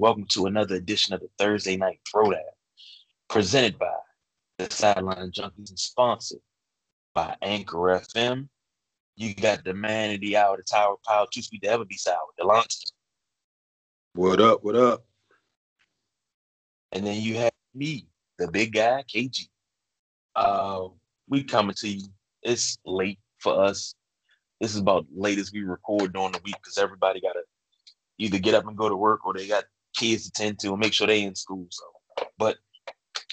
welcome to another edition of the Thursday Night Throwdown, presented by the Sideline Junkies and sponsored by Anchor FM. You got the man of the hour, the Tower Power, too sweet to ever be sour, Delonte. What up? What up? And then you have me, the big guy, KG. Uh, we coming to you. It's late for us. This is about late as we record during the week because everybody got to either get up and go to work or they got kids to tend to and make sure they in school. So, but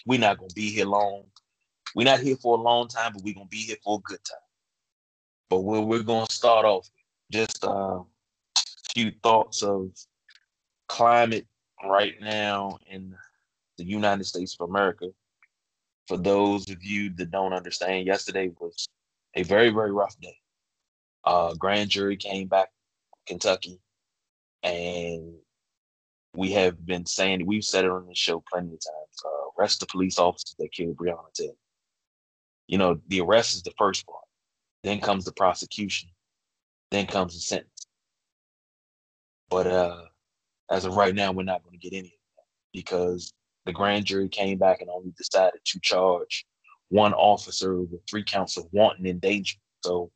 we're not gonna be here long. We're not here for a long time, but we're gonna be here for a good time. But we're, we're gonna start off just uh, a few thoughts of climate right now in the United States of America. For those of you that don't understand, yesterday was a very, very rough day. Uh, grand jury came back Kentucky and we have been saying we've said it on the show plenty of times. Uh, arrest the police officers that killed Breonna Taylor. You know, the arrest is the first part. Then comes the prosecution. Then comes the sentence. But uh, as of right now, we're not going to get any of that because the grand jury came back and only decided to charge one officer with three counts of wanton endangerment. So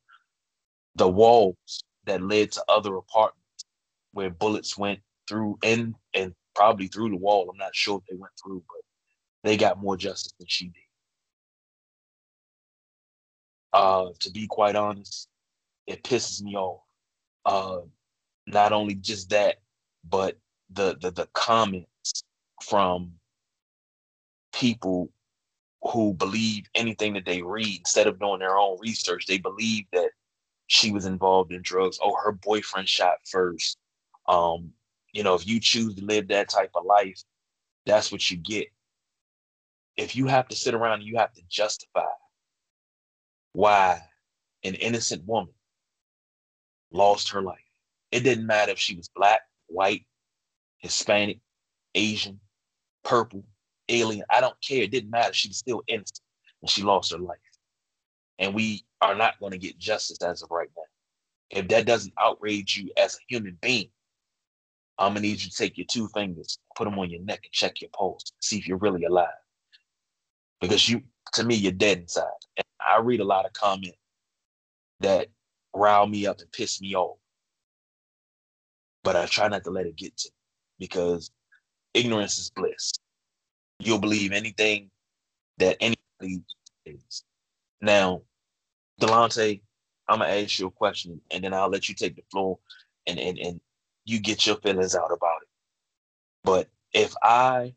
the walls that led to other apartments where bullets went through and and probably through the wall. I'm not sure if they went through, but they got more justice than she did. Uh, to be quite honest, it pisses me off. Uh, not only just that, but the the, the comments from people who believe anything that they read instead of doing their own research. They believe that she was involved in drugs. Oh, her boyfriend shot first. Um, you know, if you choose to live that type of life, that's what you get. If you have to sit around and you have to justify why an innocent woman lost her life, it didn't matter if she was black, white, Hispanic, Asian, purple, alien. I don't care. It didn't matter. She was still innocent and she lost her life. And we are not going to get justice as of right now. If that doesn't outrage you as a human being, I'm gonna need you to take your two fingers, put them on your neck, and check your pulse, see if you're really alive. Because you, to me, you're dead inside. And I read a lot of comment that rile me up and piss me off, but I try not to let it get to me because ignorance is bliss. You'll believe anything that anybody is. Now, Delonte, I'm gonna ask you a question, and then I'll let you take the floor and and and you get your feelings out about it. But if I,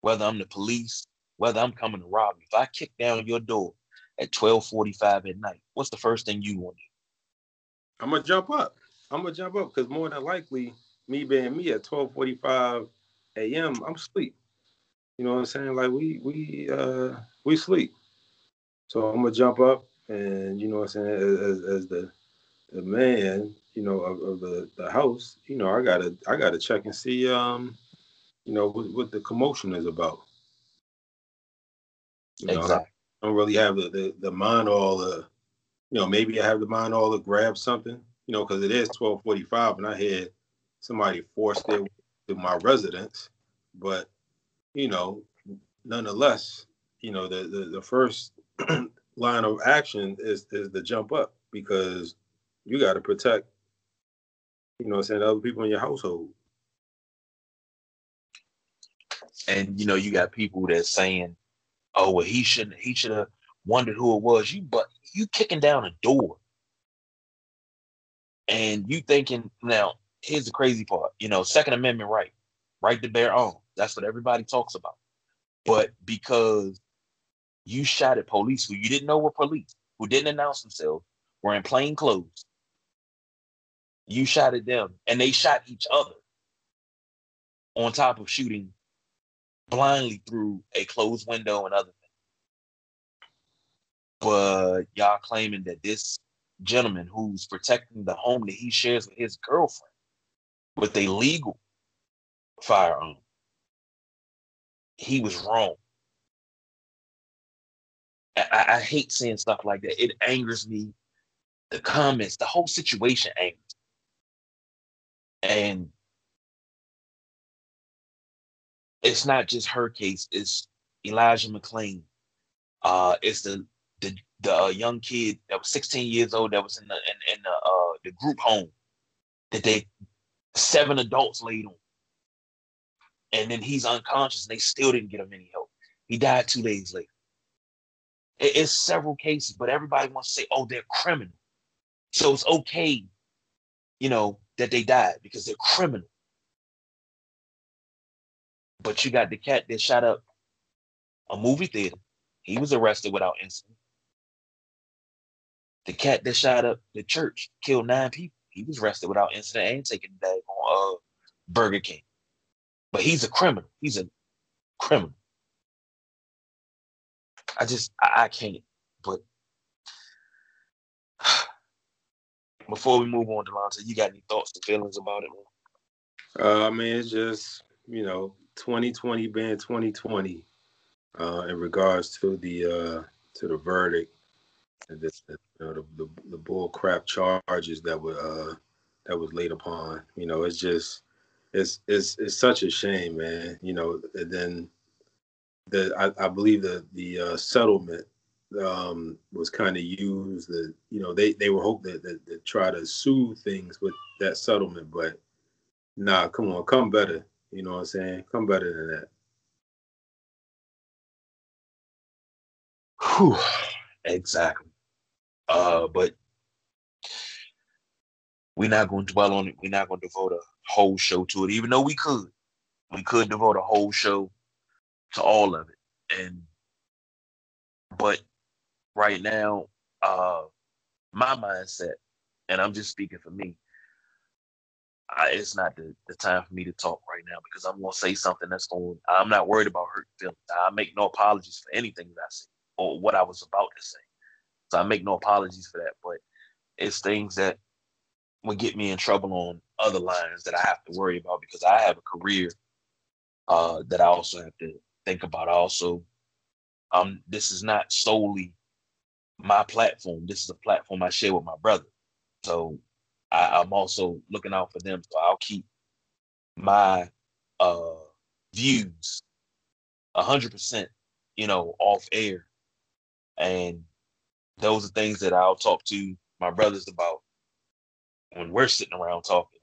whether I'm the police, whether I'm coming to rob you, if I kick down your door at 12:45 at night, what's the first thing you want to do? I'm gonna jump up. I'm gonna jump up because more than likely, me being me at 12:45 a.m., I'm asleep. You know what I'm saying? Like we we uh we sleep. So I'm gonna jump up and you know what I'm saying as, as the the man you know, of, of, the, the house, you know, I gotta I gotta check and see um, you know, what, what the commotion is about. You know, exactly. I don't really have the, the, the mind all the you know, maybe I have the mind all to grab something, you know, because it is 1245 and I had somebody forced their to my residence. But, you know, nonetheless, you know, the the, the first line of action is is the jump up because you got to protect you know, I'm saying other people in your household. And you know, you got people that's saying, "Oh, well, he shouldn't. He should have wondered who it was." You, but you kicking down a door, and you thinking now. Here's the crazy part. You know, Second Amendment right, right to bear arms. That's what everybody talks about. But because you shot at police who you didn't know were police, who didn't announce themselves, were in plain clothes, you shot at them, and they shot each other on top of shooting blindly through a closed window and other things. But y'all claiming that this gentleman who's protecting the home that he shares with his girlfriend with a legal firearm, he was wrong. I, I hate seeing stuff like that. It angers me. The comments, the whole situation angers And it's not just her case, it's Elijah McClain. Uh, it's the the the uh, young kid that was 16 years old that was in the in, in the uh, the group home that they seven adults laid on, and then he's unconscious and they still didn't get him any help. He died two days later. It, it's several cases, but everybody wants to say, "Oh, they're criminal," so it's okay, you know, that they died because they're criminal. But you got the cat that shot up a movie theater. He was arrested without incident. The cat that shot up the church killed nine people. He was arrested without incident and taken back on uh, Burger King. But he's a criminal. He's a criminal. I just I, I can't. But before we move on, Delonte, you got any thoughts and feelings about it, man? Uh, I mean, it's just you know, 2020 being 2020, uh, in regards to the uh, to the verdict and this, you know, the, the, the bull crap charges that were uh, that was laid upon. You know, it's just it's it's it's such a shame, man. You know, and then the I, I believe the the uh, settlement um, was kind of used. That you know they they were hoping that, that, try to soothe things with that settlement, but nah, come on, come better. You know what I'm saying? Come better than that. Whew, exactly. Uh, but we're not going to dwell on it. We're not going to devote a whole show to it, even though we could. We could devote a whole show to all of it. And but right now, uh my mindset, and I'm just speaking for me, I, it's not the, the time for me to talk right now because I'm gonna say something that's going. I'm not worried about hurt feelings. I make no apologies for anything that I say or what I was about to say. So I make no apologies for that. But it's things that would get me in trouble on other lines that I have to worry about because I have a career uh, that I also have to think about. Also, um, this is not solely my platform. This is a platform I share with my brother. So I, am also looking out for them. So I'll keep my uh, views hundred percent, you know, off air. And those are things that I'll talk to my brothers about when we're sitting around talking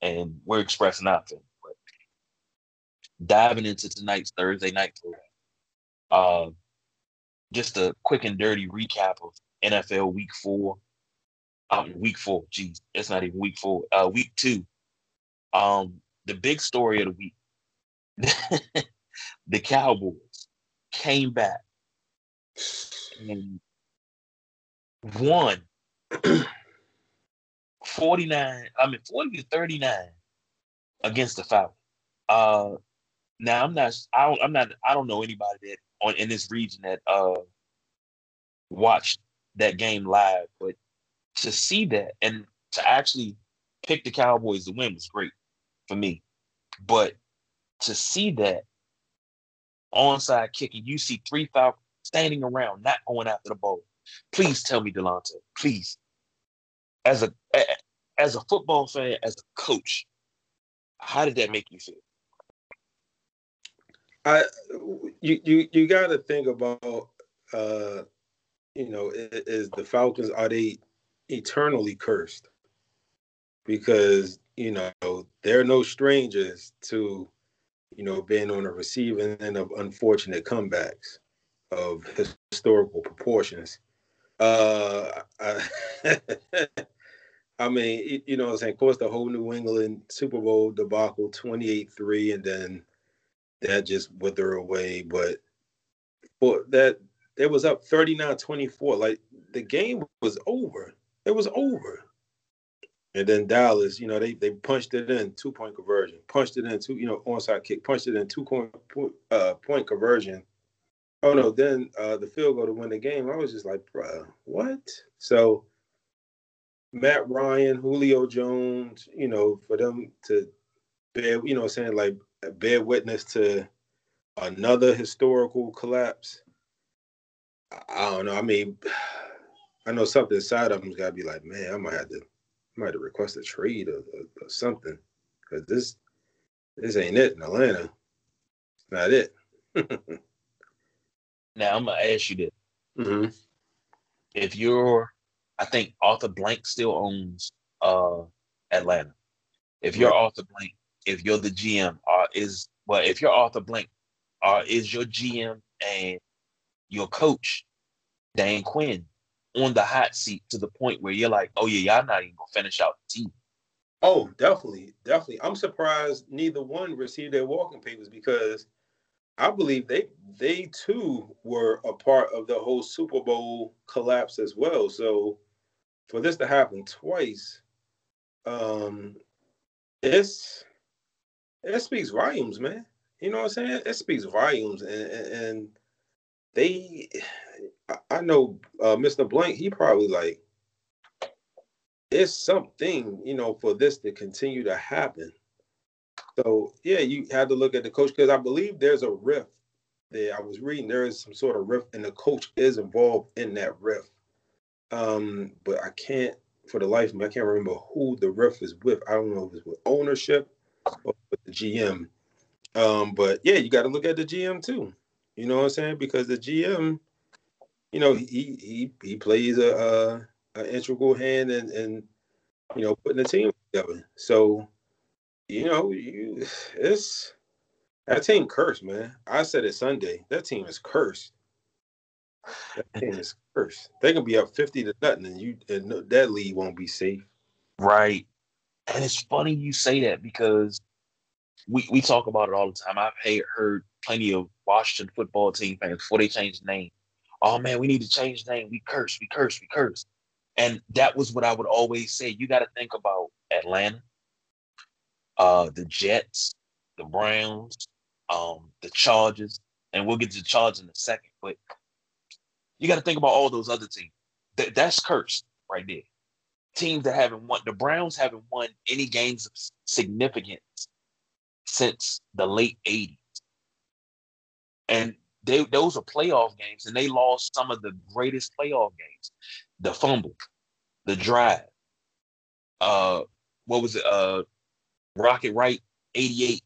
and we're expressing our feelings. But diving into tonight's Thursday night program, uh, just a quick and dirty recap of NFL Week Four. Um, week four, geez, it's not even week four. Uh, week two. Um, the big story of the week: the Cowboys came back and won 49, I mean 40 to 39 against the Falcons. Uh now I'm not I don't I'm not I don't know anybody that on in this region that uh watched that game live, but to see that and to actually pick the Cowboys to win was great for me. But to see that onside kicking, you see three Falcons standing around, not going after the ball. Please tell me, Delonte, please as a as a football fan, as a coach, how did that make you feel? I you you you got to think about uh you know is the Falcons are they eternally cursed because you know they're no strangers to you know being on the receiving end of unfortunate comebacks of historical proportions. Uh, I, I mean, you know I'm saying? Of course, the whole New England Super Bowl debacle, 28-3, and then that just wither away. But for that, it was up 39-24. Like the game was over. It was over. And then Dallas, you know, they they punched it in two point conversion, punched it in two, you know, onside kick, punched it in two point uh, point conversion. Oh no, then uh, the field goal to win the game. I was just like, bruh, what? So Matt Ryan, Julio Jones, you know, for them to bear, you know, saying like bear witness to another historical collapse. I don't know. I mean, I know something inside of them's got to be like, man, I might have to might have requested a trade or, or, or something because this this ain't it in Atlanta. Not it. now I'm gonna ask you this: mm-hmm. if you're, I think Arthur Blank still owns uh Atlanta. If you're right. Arthur Blank, if you're the GM, or is well, if you're Arthur Blank, or is your GM and your coach Dan Quinn on the hot seat to the point where you're like, oh yeah, y'all not even gonna finish out the team. Oh, definitely, definitely. I'm surprised neither one received their walking papers because I believe they they too were a part of the whole Super Bowl collapse as well. So for this to happen twice, um, it's it speaks volumes, man. You know what I'm saying? It speaks volumes, and, and they, I know uh, Mr. Blank, he probably like, it's something, you know, for this to continue to happen. So yeah, you had to look at the coach because I believe there's a rift there. I was reading there is some sort of rift, and the coach is involved in that rift. Um, but I can't, for the life of me, I can't remember who the rift is with. I don't know if it's with ownership or GM. Um, but yeah, you got to look at the GM too. You know what I'm saying? Because the GM, you know, he he he plays a, a an integral hand in, in you know putting the team together. So, you know, you it's that team cursed, man. I said it Sunday. That team is cursed. That team is cursed. They can be up fifty to nothing, and you and that lead won't be safe. Right. And it's funny you say that because we, we talk about it all the time. I've heard, plenty of Washington football team fans before they changed the name. Oh man, we need to change name. We curse, we curse, we curse. And that was what I would always say. You got to think about Atlanta, uh, the Jets, the Browns, um, the Chargers, and we'll get to the Chargers in a second. But you got to think about all those other teams. Th- that's cursed right there. Teams that haven't won. The Browns haven't won any games of significance since the late 80s. And they those are playoff games, and they lost some of the greatest playoff games. The fumble, the drive, uh, what was it? Uh, Rocket Right 88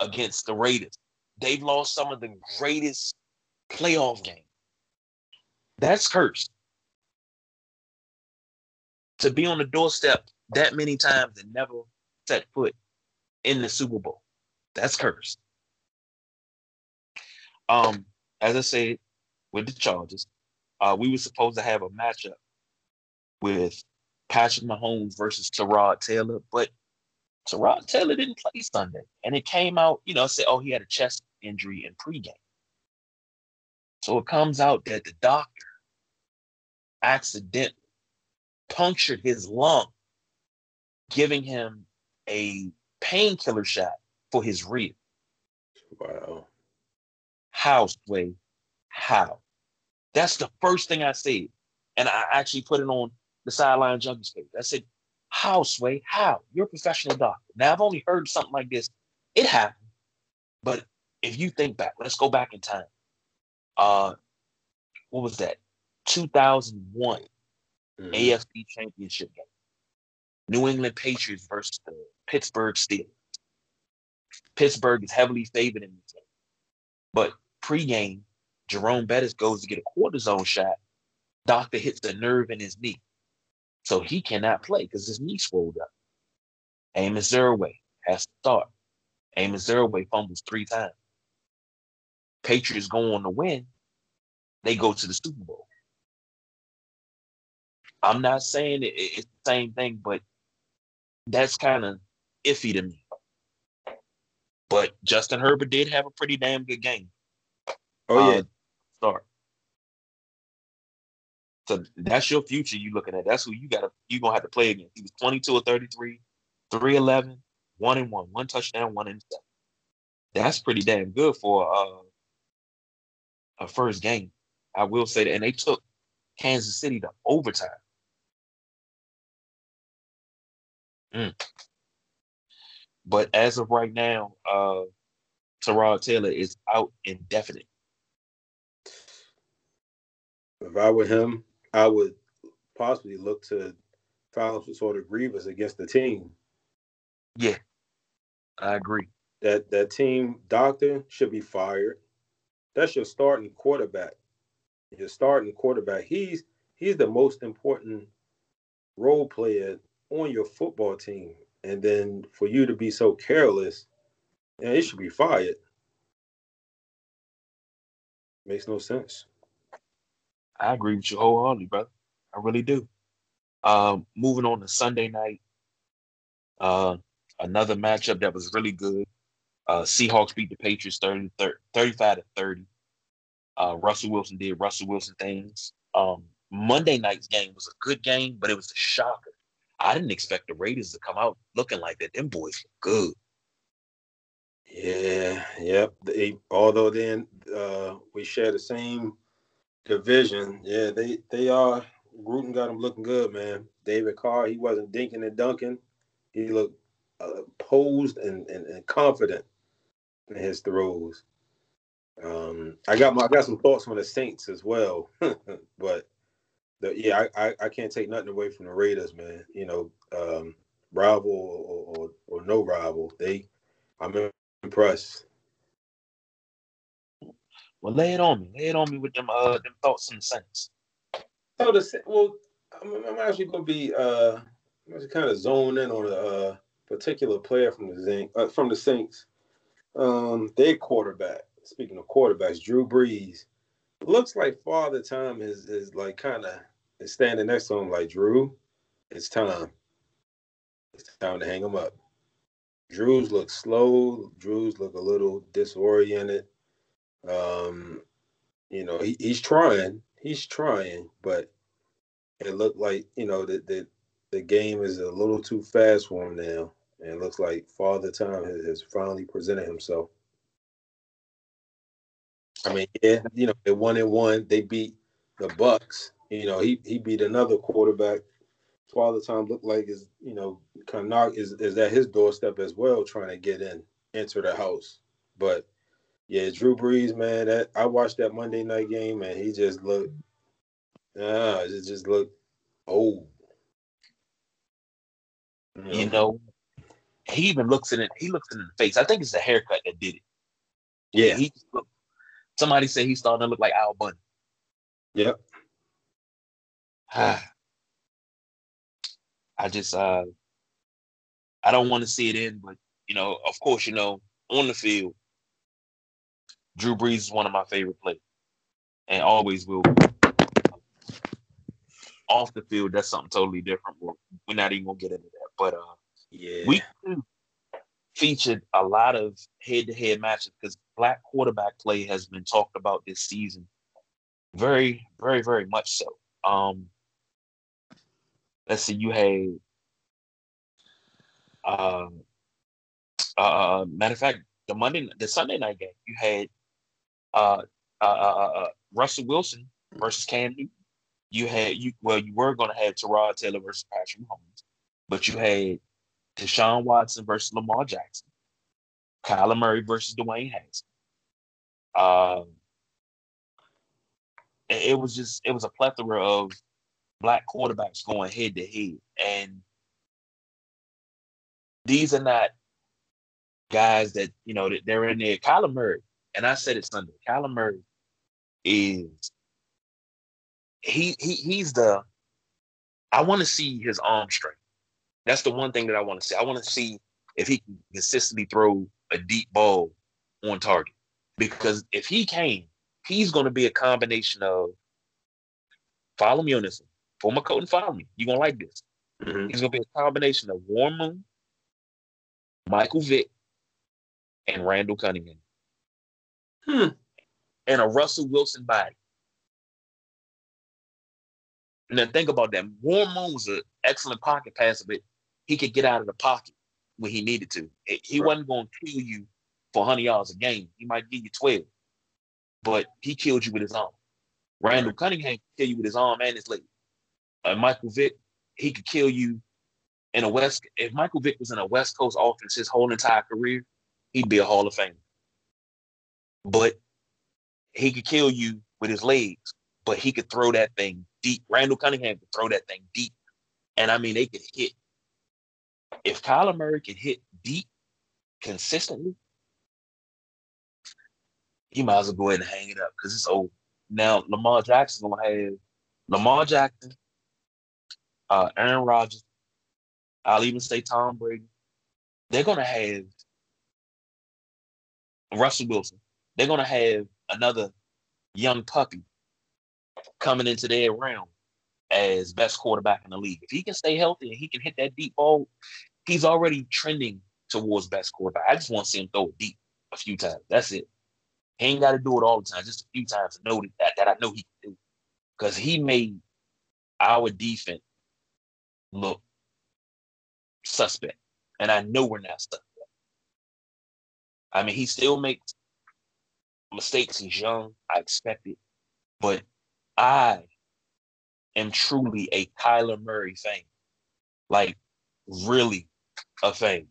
against the Raiders. They've lost some of the greatest playoff games. That's cursed. To be on the doorstep that many times and never set foot in the Super Bowl. That's cursed. Um, as I said, with the Chargers, uh, we were supposed to have a matchup with Patrick Mahomes versus Tyrod Taylor, but Tyrod Taylor didn't play Sunday, and it came out, you know, said, oh, he had a chest injury in pregame. So it comes out that the doctor accidentally punctured his lung, giving him a painkiller shot for his rib. Wow. How, Sway? How? That's the first thing I said. And I actually put it on the sideline junkies page. I said, How, Sway? How? You're a professional doctor. Now, I've only heard something like this. It happened. But if you think back, let's go back in time. Uh, what was that? 2001 mm-hmm. AFC Championship game. New England Patriots versus the Pittsburgh Steelers. Pittsburgh is heavily favored in this game. But pregame, Jerome Bettis goes to get a cortisone shot. Doctor hits a nerve in his knee. So he cannot play because his knee swelled up. Amos Zereoué has to start. Amos Zereoué fumbles three times. Patriots go on to win. They go to the Super Bowl. I'm not saying it, it's the same thing, but that's kind of iffy to me. But Justin Herbert did have a pretty damn good game. Oh yeah, uh, start. So that's your future you looking at. That's who you gotta you gonna have to play against. He was 22 or 33, 311, one and one, one touchdown, one interception. That's pretty damn good for uh, a first game. I will say that. And they took Kansas City to overtime. Mm. But as of right now, uh, Tyrod Taylor is out indefinite. If I were him, I would possibly look to file was sort of grievance against the team. Yeah, I agree. That that team doctor should be fired. That's your starting quarterback. Your starting quarterback. He's he's the most important role player on your football team. And then for you to be so careless, yeah, it should be fired. Makes no sense. I agree with you wholeheartedly, brother. I really do. Um, moving on to Sunday night, uh, another matchup that was really good. Uh, Seahawks beat the Patriots 30, 30 35 to 30. Uh, Russell Wilson did Russell Wilson things. Um, Monday night's game was a good game, but it was a shocker. I didn't expect the Raiders to come out looking like that. Them boys look good. Yeah, yep. They, although then uh, we share the same division, yeah, they they are. Gruden got them looking good, man. David Carr, he wasn't dinking and dunking. He looked uh, posed and, and, and confident in his throws. Um, I got my I got some thoughts on the Saints as well, but the, yeah, I, I, I can't take nothing away from the Raiders, man. You know, um, rival or, or, or no rival, they I'm impressed. Well, lay it on me. Lay it on me with them uh them thoughts and sense. So the well, I'm, I'm actually gonna be uh I'm actually kind of zone in on a uh, particular player from the Zinc, uh, from the Saints. Um, their quarterback. Speaking of quarterbacks, Drew Brees looks like Father Time is is like kind of is standing next to him like Drew. It's time. It's time to hang him up. Drew's look slow. Drew's look a little disoriented. Um, you know, he, he's trying. He's trying, but it looked like you know that the, the game is a little too fast for him now, and it looks like Father Time has, has finally presented himself. I mean, yeah, you know, they one and one. They beat the Bucks. You know, he he beat another quarterback. Father Time looked like is you know kind of knock is is at his doorstep as well, trying to get in, enter the house. But yeah, Drew Brees, man, that I watched that Monday night game and he just looked, ah, it just looked old. You know? you know, he even looks in it. He looks in the face. I think it's the haircut that did it. Yeah, he. Somebody said he's starting to look like Al Bundy. Yep. I just uh I don't want to see it in, but you know, of course, you know, on the field, Drew Brees is one of my favorite players, and always will. Be. Off the field, that's something totally different. We're not even gonna get into that, but uh, yeah, we featured a lot of head-to-head matches because black quarterback play has been talked about this season, very, very, very much so. Um, let's see, you had um uh, uh, matter of fact, the Monday the Sunday night game, you had uh uh, uh, uh, uh Russell Wilson versus Cam Newton. You had you well, you were gonna have Tyrod Taylor versus Patrick Mahomes, but you had Deshaun Watson versus Lamar Jackson, Kyler Murray versus Dwayne Haskins. Um, it was just it was a plethora of black quarterbacks going head to head. And these are not guys that, you know, that they're in there. Kyler Murray, and I said it Sunday, Kyler Murray is he he he's the I want to see his arm strength. That's the one thing that I want to see. I want to see if he can consistently throw a deep ball on target. Because if he can, he's going to be a combination of follow me on this one. Pull my coat and follow me. You're gonna like this. Mm-hmm. He's gonna be a combination of Warren Moon, Michael Vick, and Randall Cunningham. Hmm. And a Russell Wilson body. And then think about that. Warren Moon was an excellent pocket passer, but he could get out of the pocket when he needed to. He right. wasn't going to kill you for 100 yards a game. He might give you 12, but he killed you with his arm. Randall. Cunningham kill you with his arm and his leg uh, Michael Vick, he could kill you in a West. If Michael Vick was in a West Coast offense his whole entire career, he'd be a Hall of Famer. But he could kill you with his legs, but he could throw that thing deep. Randall Cunningham could throw that thing deep And I mean, they could hit. If Kyler Murray can hit deep consistently, he might as well go ahead and hang it up because it's over. Now Lamar Jackson gonna have Lamar Jackson, uh, Aaron Rodgers. I'll even say Tom Brady. They're gonna have Russell Wilson. They're gonna have another young puppy coming into their realm as best quarterback in the league. If he can stay healthy and he can hit that deep ball, he's already trending towards best quarterback. I just want to see him throw it deep a few times. That's it. He ain't got to do it all the time, just a few times to know that, that I know he can do. Because he made our defense look suspect. And I know we're not suspect. I mean, he still makes mistakes. He's young. I expect it. But I am truly a Kyler Murray fan. Like, really a fan.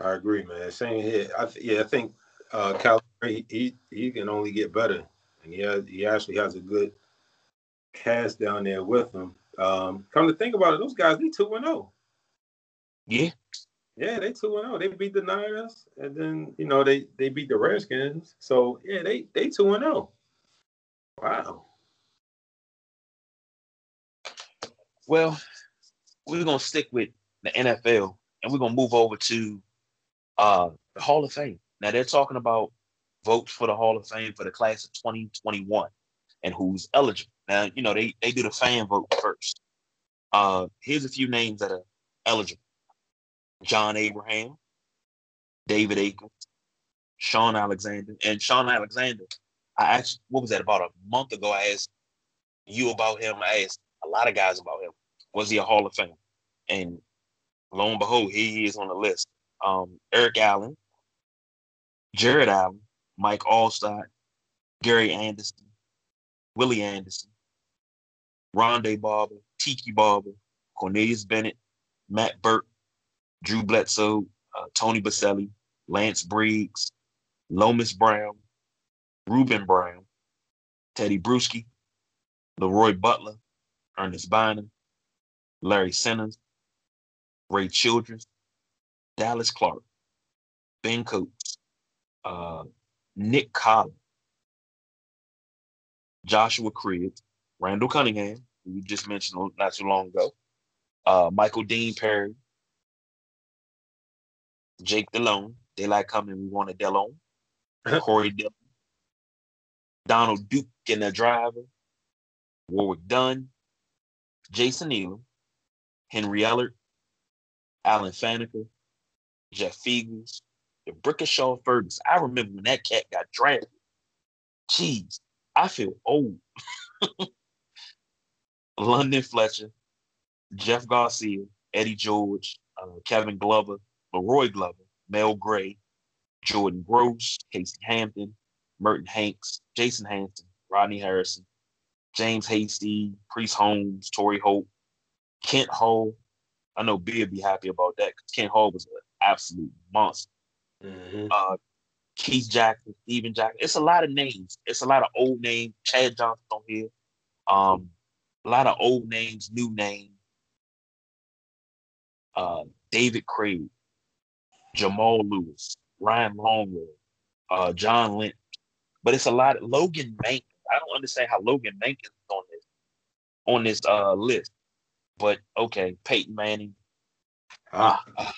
I agree, man. Same here. I th- yeah, I think uh, California he he can only get better, and he has, he actually has a good cast down there with them. Um, come to think about it, those guys they two and zero. Oh. Yeah, yeah, they two and zero. Oh. They beat the Niners, and then you know they they beat the Redskins. So yeah, they they two and zero. Oh. Wow. Well, we're gonna stick with the NFL, and we're gonna move over to uh, the Hall of Fame. Now they're talking about votes for the Hall of Fame for the class of 2021 and who's eligible. Now, you know, they, they do the fan vote first. Uh, here's a few names that are eligible. John Abraham, David Akers, Shaun Alexander. And Shaun Alexander, I actually, what was that, about a month ago, I asked you about him. I asked a lot of guys about him. Was he a Hall of Fame? And lo and behold, he is on the list um, Eric Allen, Jared Allen, Mike Alstott, Gary Anderson, Willie Anderson, Rondé Barber, Tiki Barber, Cornelius Bennett, Matt Birk, Drew Bledsoe, uh, Tony Boselli, Lance Briggs, Lomas Brown, Ruben Brown, Teddy Bruschi, Leroy Butler, Ernest Byner, Larry Centers, Ray Childress, Dallas Clark, Ben Coates, uh, Nick Collins, Joshua Cribbs, Randall Cunningham, who we just mentioned not too long ago, uh, Michael Dean Perry, Jake they like coming, we wanted Delhomme, Corey Dillon, Donald Duke and the driver, Warrick Dunn, Jason Elam, Henry Ellard, Alan Faneca, Jeff Feagles, D'Brickashaw Fergus. I remember when that cat got drafted. Jeez, I feel old. London Fletcher, Jeff Garcia, Eddie George, uh, Kevin Glover, La'Roi Glover, Mel Gray, Jordan Gross, Casey Hampton, Merton Hanks, Jason Hanson, Rodney Harrison, James Hasty, Priest Holmes, Torry Holt, Kent Hall. I know B would be happy about that because Kent Hall was an absolute monster. Mm-hmm. Uh, Keith Jackson, Steven Jackson. It's a lot of names. It's a lot of old names. Chad Johnson on here. Um, a lot of old names, new name. Uh, David Craig, Jamal Lewis, Ryan Longwell, uh, John Lynch. But it's a lot of Logan Mankins. I don't understand how Logan Mankins is on this on this uh list. But okay, Peyton Manning. Ah. Uh,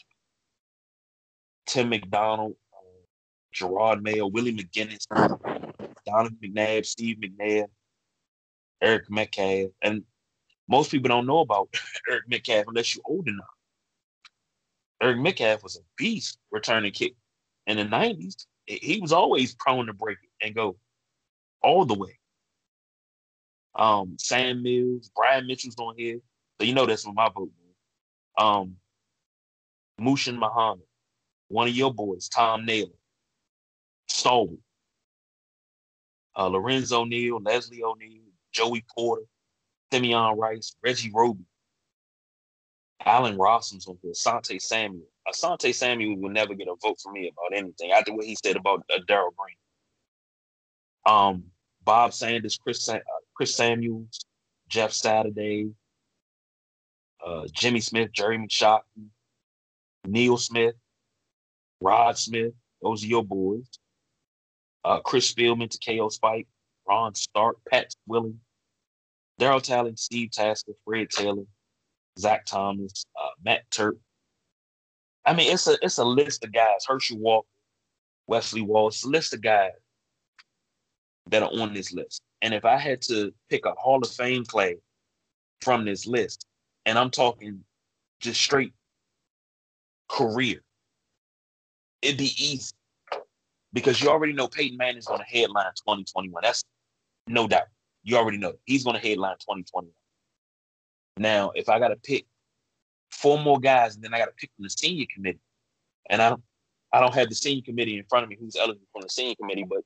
Tim McDonald, Gerard Mayo, Willie McGinest, Donovan McNabb, Steve McNair, Eric Metcalf. And most people don't know about Eric Metcalf unless you're old enough. Eric Metcalf was a beast returning kick. In the 90s, he was always prone to break it and go all the way. Um, Sam Mills, Brian Mitchell's on here. So you know that's what my vote Um, Muhsin Muhammad, one of your boys, Tom Nalen, Stalwart, uh, Lorenzo Neal, Leslie O'Neal, Joey Porter, Simeon Rice, Reggie Roby, Allen Rossum's on here, Asante Samuel. Asante Samuel will never get a vote from me about anything after what he said about uh, Darrell Green. Um, Bob Sanders, Chris uh, Chris Samuels, Jeff Saturday, uh, Jimmy Smith, Jeremy Shockey, Neil Smith, Rod Smith. Those are your boys. Uh, Chris Spielman, Takeo Spike, Rohn Stark, Pat Willing, Darryl Talley, Steve Tasker, Fred Taylor, Zach Thomas, uh, Matt Turk. I mean, it's a it's a list of guys. Herschel Walker, Wesley Wallace, list of guys that are on this list. And if I had to pick a Hall of Fame play from this list, and I'm talking just straight career, it'd be easy because you already know Peyton Manning's going to headline 2021. That's no doubt. You already know he's going to headline 2021. Now, if I got to pick four more guys, and then I got to pick from the senior committee, and I don't, I don't have the senior committee in front of me who's eligible from the senior committee, but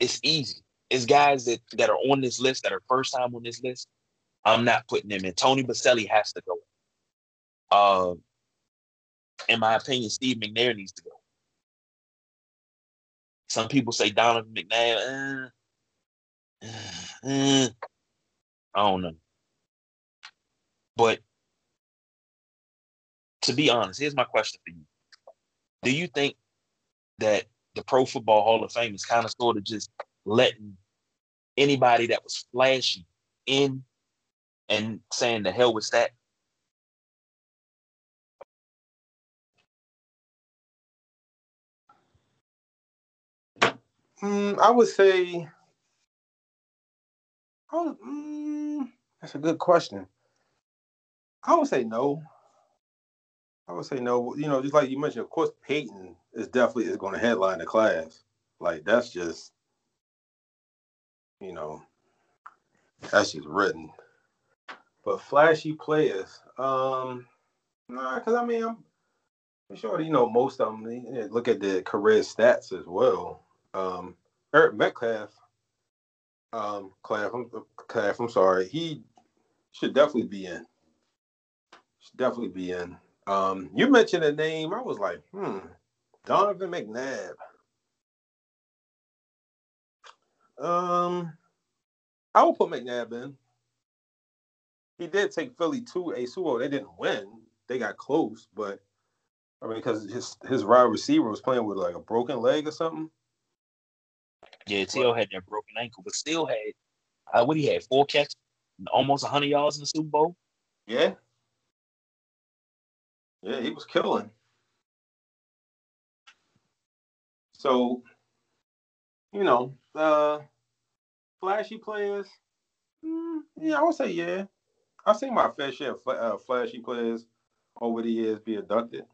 it's easy. It's guys that that are on this list that are first time on this list. I'm not putting them in. Tony Boselli has to go. Uh, in my opinion, Steve McNair needs to go. Some people say Donovan McNabb. Uh, uh, I don't know. But to be honest, here's my question for you. Do you think that the Pro Football Hall of Fame is kind of sort of just letting anybody that was flashy in and saying the hell with that? Mm, I would say. Oh, mm, that's a good question. I would say no. I would say no. You know, just like you mentioned, of course, Peyton is definitely is going to headline the class. Like that's just, you know, that's just written. But flashy players, um, nah, because I mean, I'm, I'm sure you know most of them. Look at the career stats as well. Um, Eric Metcalf, um, Claff, I'm, I'm sorry, he should definitely be in. Should definitely be in. Um, you mentioned a name. I was like, hmm, Donovan McNabb. Um, I will put McNabb in. He did take Philly to a Super Bowl. They didn't win. They got close, but I mean, because his his wide receiver was playing with like a broken leg or something. Yeah, T.O. had that broken ankle, but still had uh, what he had four catches, almost 100 yards in the Super Bowl. Yeah, yeah, he was killing. So, you know, uh, flashy players. Mm, yeah, I would say yeah. I've seen my fair share of uh, flashy players over the years be abducted.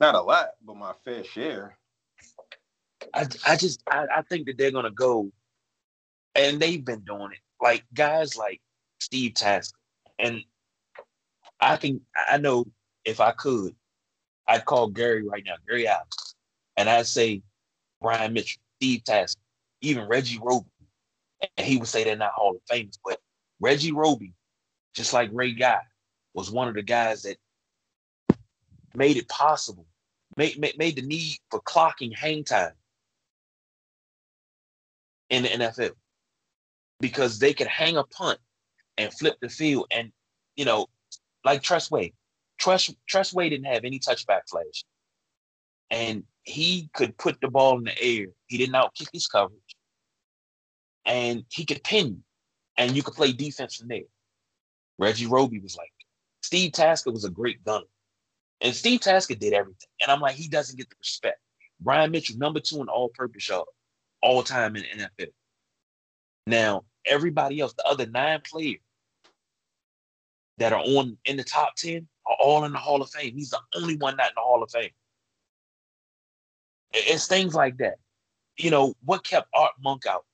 Not a lot, but my fair share. I, I just I, I think that they're gonna go, and they've been doing it. Like guys like Steve Tasker, and I can I know if I could, I'd call Gary right now, Gary Allen, and I'd say Brian Mitchell, Steve Tasker, even Reggie Roby, and he would say they're not Hall of Famers, but Reggie Roby, just like Ray Guy, was one of the guys that made it possible, made, made, made the need for clocking hang time in the NFL because they could hang a punt and flip the field. And, you know, like Tress Way, Tress, Tress Way didn't have any touchback flash. And he could put the ball in the air. He didn't outkick his coverage. And he could pin you. And you could play defense from there. Reggie Roby was like, Steve Tasker was a great gunner. And Steve Tasker did everything. And I'm like, he doesn't get the respect. Brian Mitchell, number two in all purpose yard all time in the NFL. Now, everybody else, the other nine players that are on in the top 10 are all in the Hall of Fame. He's the only one not in the Hall of Fame. It's things like that. You know, what kept Art Monk out?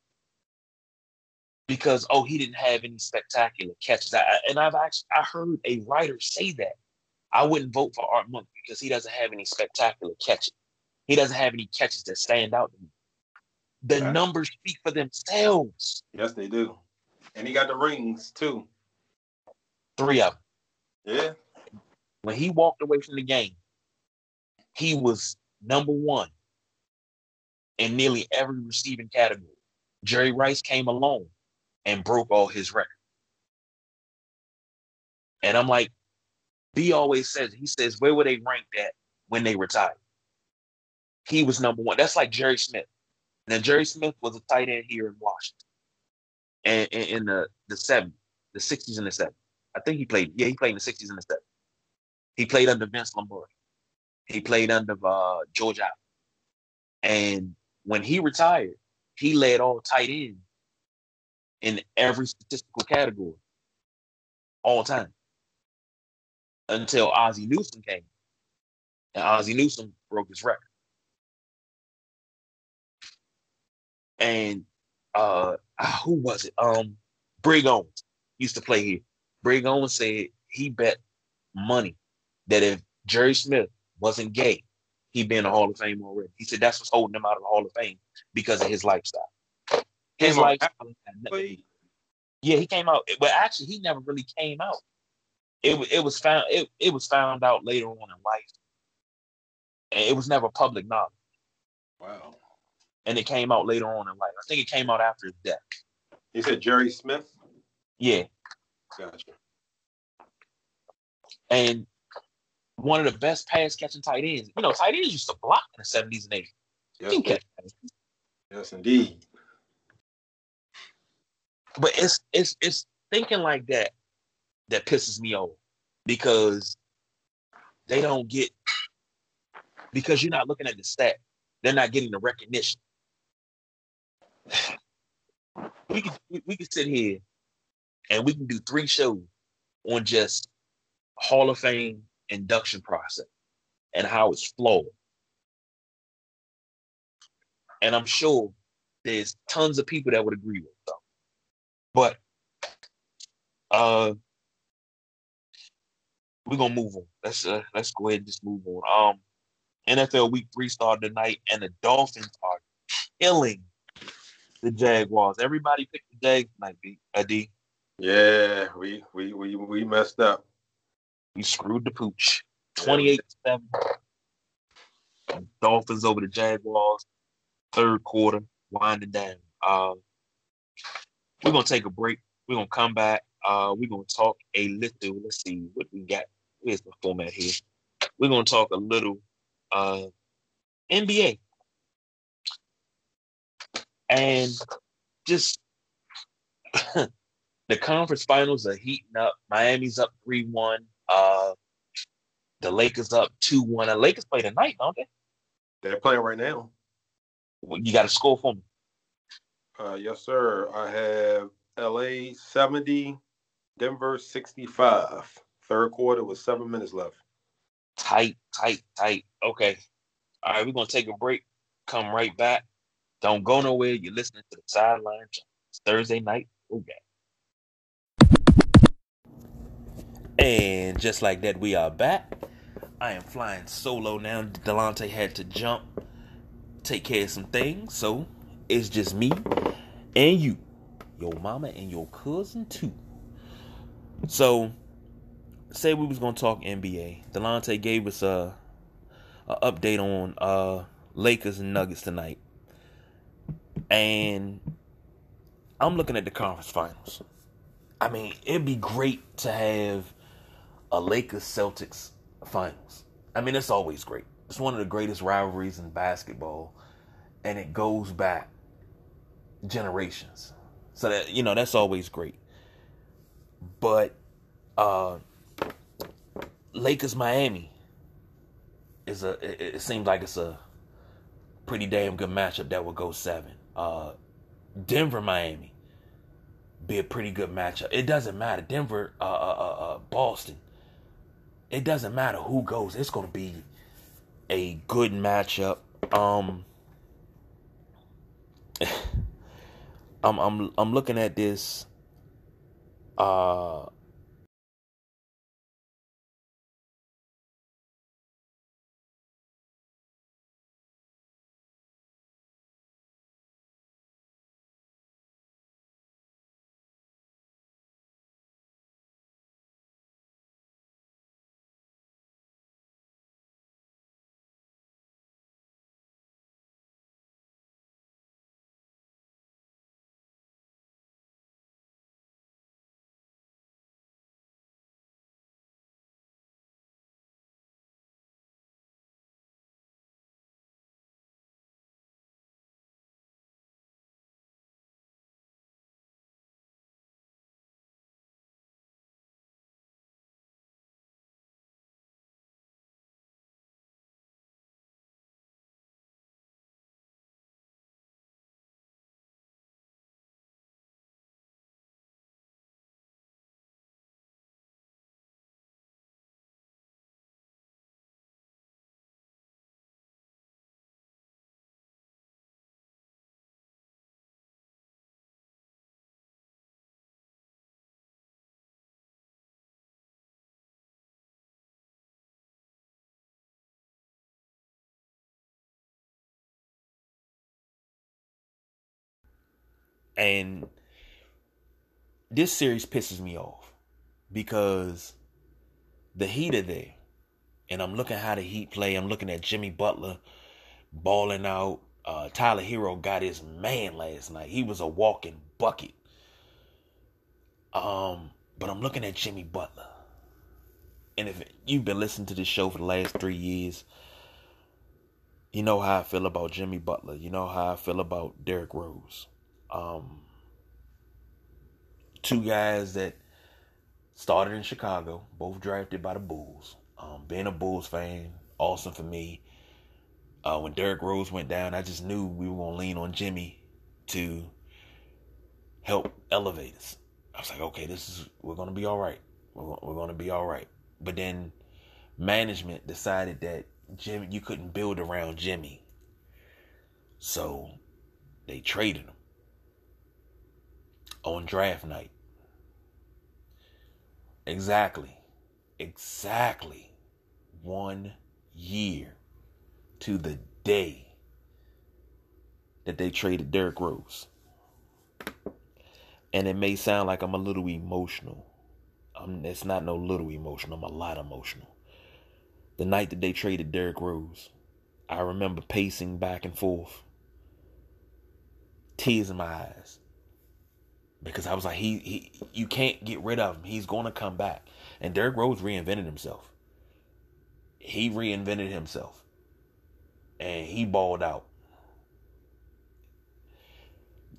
Because oh, he didn't have any spectacular catches. I, and I've actually I heard a writer say that. I wouldn't vote for Art Monk because he doesn't have any spectacular catches. He doesn't have any catches that stand out to me. The yeah. numbers speak for themselves. Yes, they do. And he got the rings too. Three of them. Yeah. When he walked away from the game, he was number one in nearly every receiving category. Jerry Rice came along and broke all his records. And I'm like, B always says, he says, where were they ranked at when they retired? He was number one. That's like Jerry Smith. Now, Jerry Smith was a tight end here in Washington. And in the, the 70s, the 60s and the 70s. I think he played, yeah, he played in the 60s and the 70s. He played under Vince Lombardi. He played under uh, George Allen. And when he retired, he led all tight ends in every statistical category all time until Ozzie Newsome came. And Ozzie Newsome broke his record. And uh who was it? Um Brig Owens used to play here. Brig Owens said he bet money that if Jerry Smith wasn't gay, he'd be in the Hall of Fame already. He said that's what's holding him out of the Hall of Fame because of his lifestyle. His lifestyle. Yeah, he came out, but actually, he never really came out. It it was found it, it was found out later on in life, and it was never public knowledge. Wow. And it came out later on in life. I think it came out after his death. You said Jerry Smith. Yeah. Gotcha. And one of the best pass catching tight ends. You know, tight ends used to block in the seventies and eighties. Yes, yes, indeed. But it's it's it's thinking like that that pisses me off because they don't get because you're not looking at the stat. They're not getting the recognition. We can we, can sit here and we can do three shows on just Hall of Fame induction process and how it's flowed. And I'm sure there's tons of people that would agree with them. But uh we're gonna move on. Let's uh, let's go ahead and just move on. Um NFL week three started tonight and the Dolphins are killing the Jaguars. Everybody picked the Jags tonight, B. Uh, Yeah, we we we we messed up. We screwed the pooch. 28 7. Dolphins over the Jaguars. Third quarter, winding down. Uh, we're gonna take a break. We're gonna come back. Uh, we're gonna talk a little. Let's see what we got. Where's the format here? We're gonna talk a little uh, NBA and just the conference finals are heating up. Miami's up three one. Uh, the Lakers up two one. The Lakers play tonight, don't they? They're playing right now. Well, you got a score for me. Uh, yes, sir. I have LA 70, Denver 65. Third quarter with seven minutes left. Tight, tight, tight. Okay. All right, we're gonna take a break. Come right back. Don't go nowhere. You're listening to the sideline. Thursday night. Okay. And just like that, we are back. I am flying solo now. Delonte had to jump, take care of some things. So it's just me and you, your mama and your cousin too. So say we was gonna talk NBA. Delonte gave us a, a update on uh Lakers and Nuggets tonight. And I'm looking at the conference finals. I mean, it'd be great to have a Lakers Celtics finals. I mean, it's always great. It's one of the greatest rivalries in basketball, and it goes back generations. So that you know, that's always great. But uh Lakers Miami is a it, it seems like it's a pretty damn good matchup that will go seven. Uh Denver Miami be a pretty good matchup. It doesn't matter. Denver uh, uh, uh, uh Boston it doesn't matter who goes. It's going to be a good matchup. Um, I'm I'm I'm looking at this. Uh, And this series pisses me off because the Heat are there. And I'm looking how the Heat play. I'm looking at Jimmy Butler balling out. Uh, Tyler Herro got his man last night. He was a walking bucket. Um, but I'm looking at Jimmy Butler. And if you've been listening to this show for the last three years, you know how I feel about Jimmy Butler. You know how I feel about Derrick Rose. Um, two guys that started in Chicago, both drafted by the Bulls. Um, being a Bulls fan, awesome for me. Uh, when Derrick Rose went down, I just knew we were gonna lean on Jimmy to help elevate us. I was like, okay, this is we're gonna be all right. We're, we're gonna be all right. But then management decided that Jimmy, you couldn't build around Jimmy, so they traded him on draft night. Exactly, exactly one year to the day that they traded Derrick Rose. And it may sound like I'm a little emotional. I'm, it's not no little emotional. I'm a lot emotional. The night that they traded Derrick Rose, I remember pacing back and forth, tears in my eyes, because I was like, he, he, you can't get rid of him. He's going to come back. And Derrick Rose reinvented himself. He reinvented himself, and he balled out.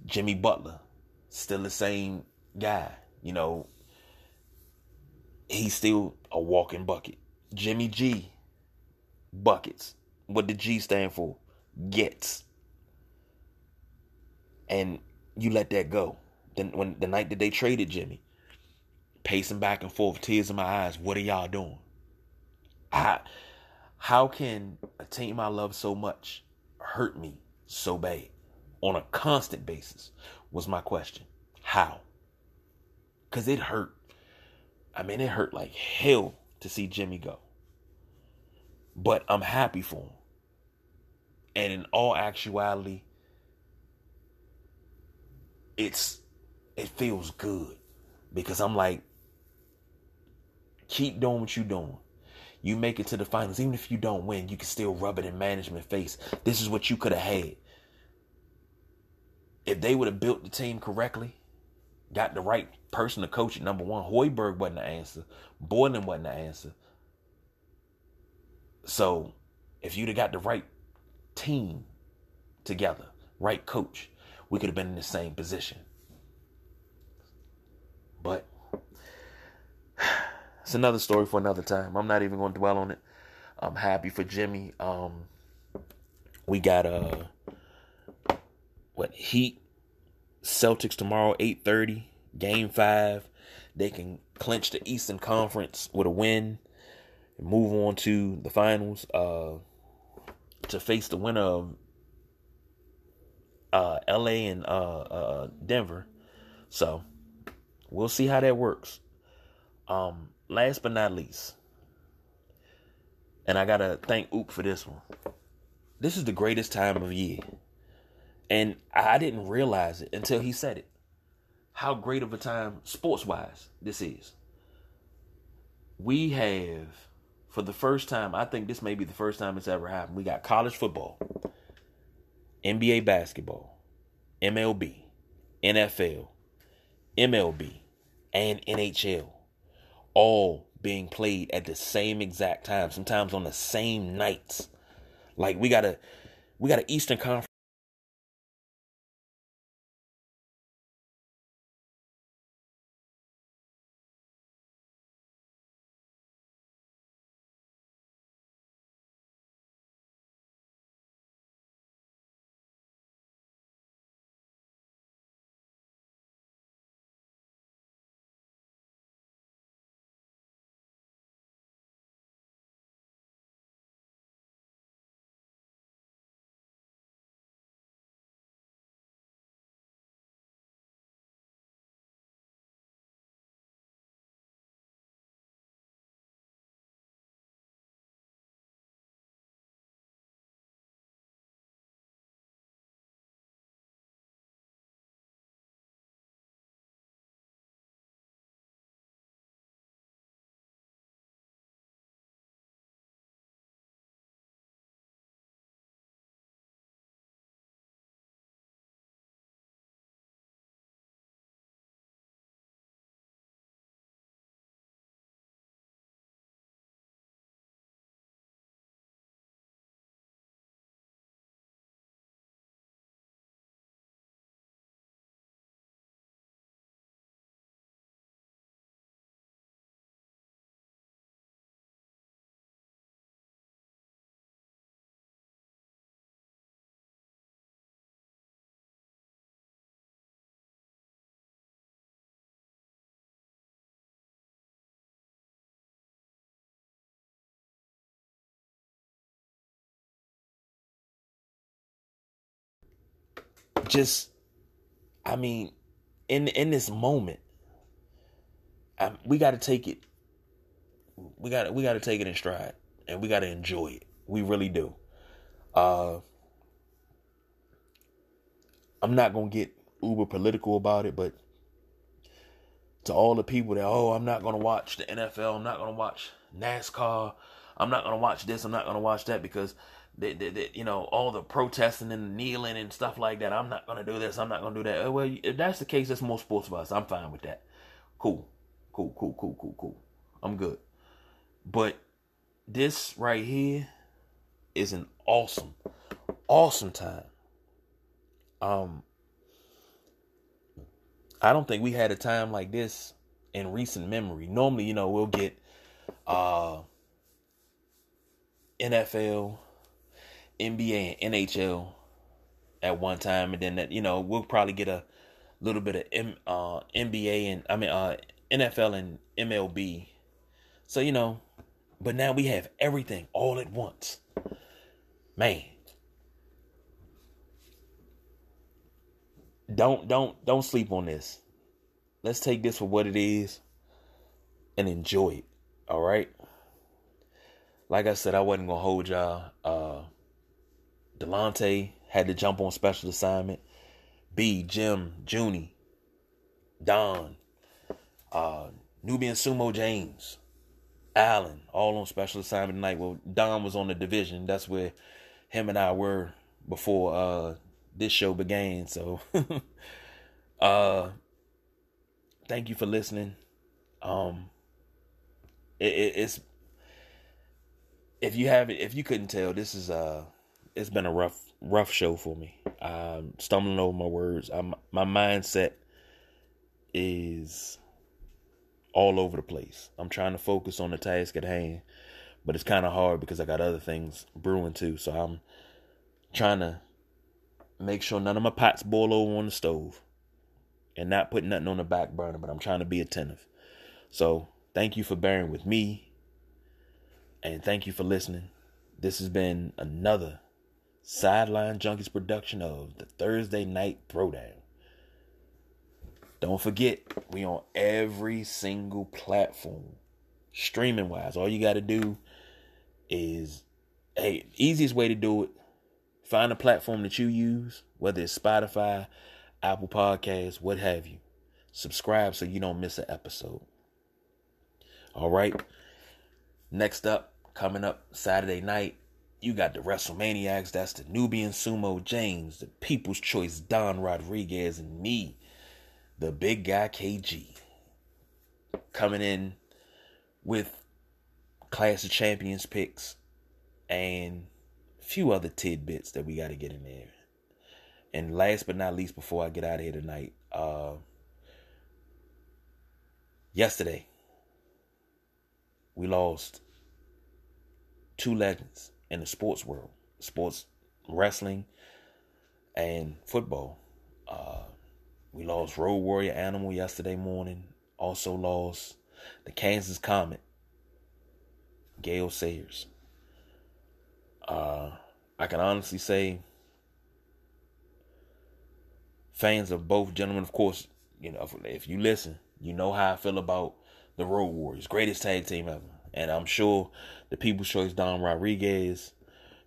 Jimmy Butler, still the same guy. You know, he's still a walking bucket. Jimmy G, buckets. What did G stand for? Gets. And you let that go. Then when the night that they traded Jimmy, pacing back and forth, tears in my eyes. What are y'all doing? How how can a team I love so much hurt me so bad on a constant basis? Was my question. How? Cause it hurt. I mean, it hurt like hell to see Jimmy go. But I'm happy for him. And in all actuality, it's it feels good because I'm like, keep doing what you're doing. You make it to the finals, even if you don't win, you can still rub it in management face. This is what you could have had. If they would have built the team correctly, got the right person to coach it. Number one, Hoiberg wasn't the answer. Boylen wasn't the answer. So, if you'd have got the right team together, right coach, we could have been in the same position. But it's another story for another time. I'm not even going to dwell on it. I'm happy for Jimmy. Um, we got uh, what Heat Celtics tomorrow, 8:30, Game Five. They can clinch the Eastern Conference with a win and move on to the finals. Uh, to face the winner of uh, L.A. and uh, uh, Denver. So we'll see how that works. Um, last but not least, and I gotta thank Oop for this one. This is the greatest time of year. And I didn't realize it until he said it. How great of a time, sports wise, this is. We have, for the first time, I think this may be the first time it's ever happened. We got college football, NBA basketball, MLB, NFL, MLB, and NHL all being played at the same exact time, sometimes on the same nights. Like we got a we got an Eastern Conference just, I mean, in in this moment, I, we got to take it. We got we got to take it in stride, and we got to enjoy it. We really do. Uh, I'm not gonna get uber political about it, but to all the people that oh, I'm not gonna watch the NFL, I'm not gonna watch NASCAR, I'm not gonna watch this, I'm not gonna watch that because they, they, they, you know all the protesting and kneeling and stuff like that. I'm not gonna do this, I'm not gonna do that. Well, if that's the case, that's more sports for us. I'm fine with that. Cool, cool, cool, cool, cool, cool. I'm good. But this right here is an awesome, awesome time. Um, I don't think we had a time like this in recent memory. Normally, you know, we'll get uh NFL, NBA, and NHL at one time, and then that you know we'll probably get a little bit of M, uh, NBA and I mean uh, NFL and MLB. So you know, but now we have everything all at once. Man. Don't don't don't sleep on this. Let's take this for what it is and enjoy it. All right? Like I said, I wasn't gonna hold y'all. Uh Delonte had to jump on special assignment. B, Jim, Junie, Don, uh, Nubian Sumo James, Allen, all on special assignment tonight. Well, Don was on the division. That's where him and I were before uh, this show began. So, uh, thank you for listening. Um, it, it, it's if you haven't, if you couldn't tell, this is uh, it's been a rough, rough show for me. I'm stumbling over my words. I'm my mindset is all over the place. I'm trying to focus on the task at hand, but it's kind of hard because I got other things brewing too. So I'm trying to make sure none of my pots boil over on the stove and not putting nothing on the back burner, but I'm trying to be attentive. So thank you for bearing with me and thank you for listening. This has been another Sideline Junkies production of the Thursday Night Throwdown. Don't forget, we on every single platform, streaming wise. All you got to do is, hey, easiest way to do it, find a platform that you use, whether it's Spotify, Apple Podcasts, what have you. Subscribe so you don't miss an episode. All right. Next up, coming up Saturday night, you got the WrestleManiacs. That's the Nubian Sumo James, the People's Choice Don Rodriguez, and me, the big guy KG, coming in with Clash of Champions picks and a few other tidbits that we got to get in there. And last but not least, before I get out of here tonight, uh, yesterday we lost two legends in the sports world, sports wrestling and football. Uh, we lost Road Warrior Animal yesterday morning. Also lost the Kansas Comet, Gale Sayers. Uh, I can honestly say, fans of both gentlemen, of course, you know, if, if you listen, you know how I feel about the Road Warriors, greatest tag team ever. And I'm sure the People's Choice Don Rodriguez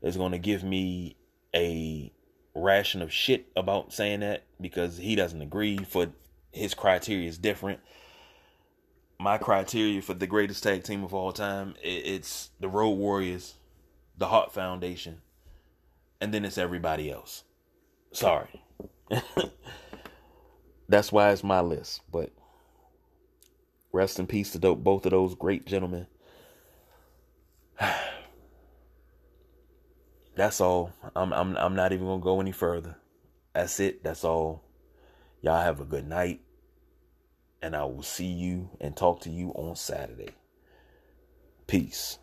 is going to give me a ration of shit about saying that because he doesn't agree for his criteria is different. My criteria for the greatest tag team of all time it's the road warriors the Hart foundation and then it's everybody else. Sorry. That's why it's my list but rest in peace to both of those great gentlemen that's all. I'm I'm I'm not even gonna go any further. That's it. That's all. Y'all have a good night. And I will see you and talk to you on Saturday. Peace.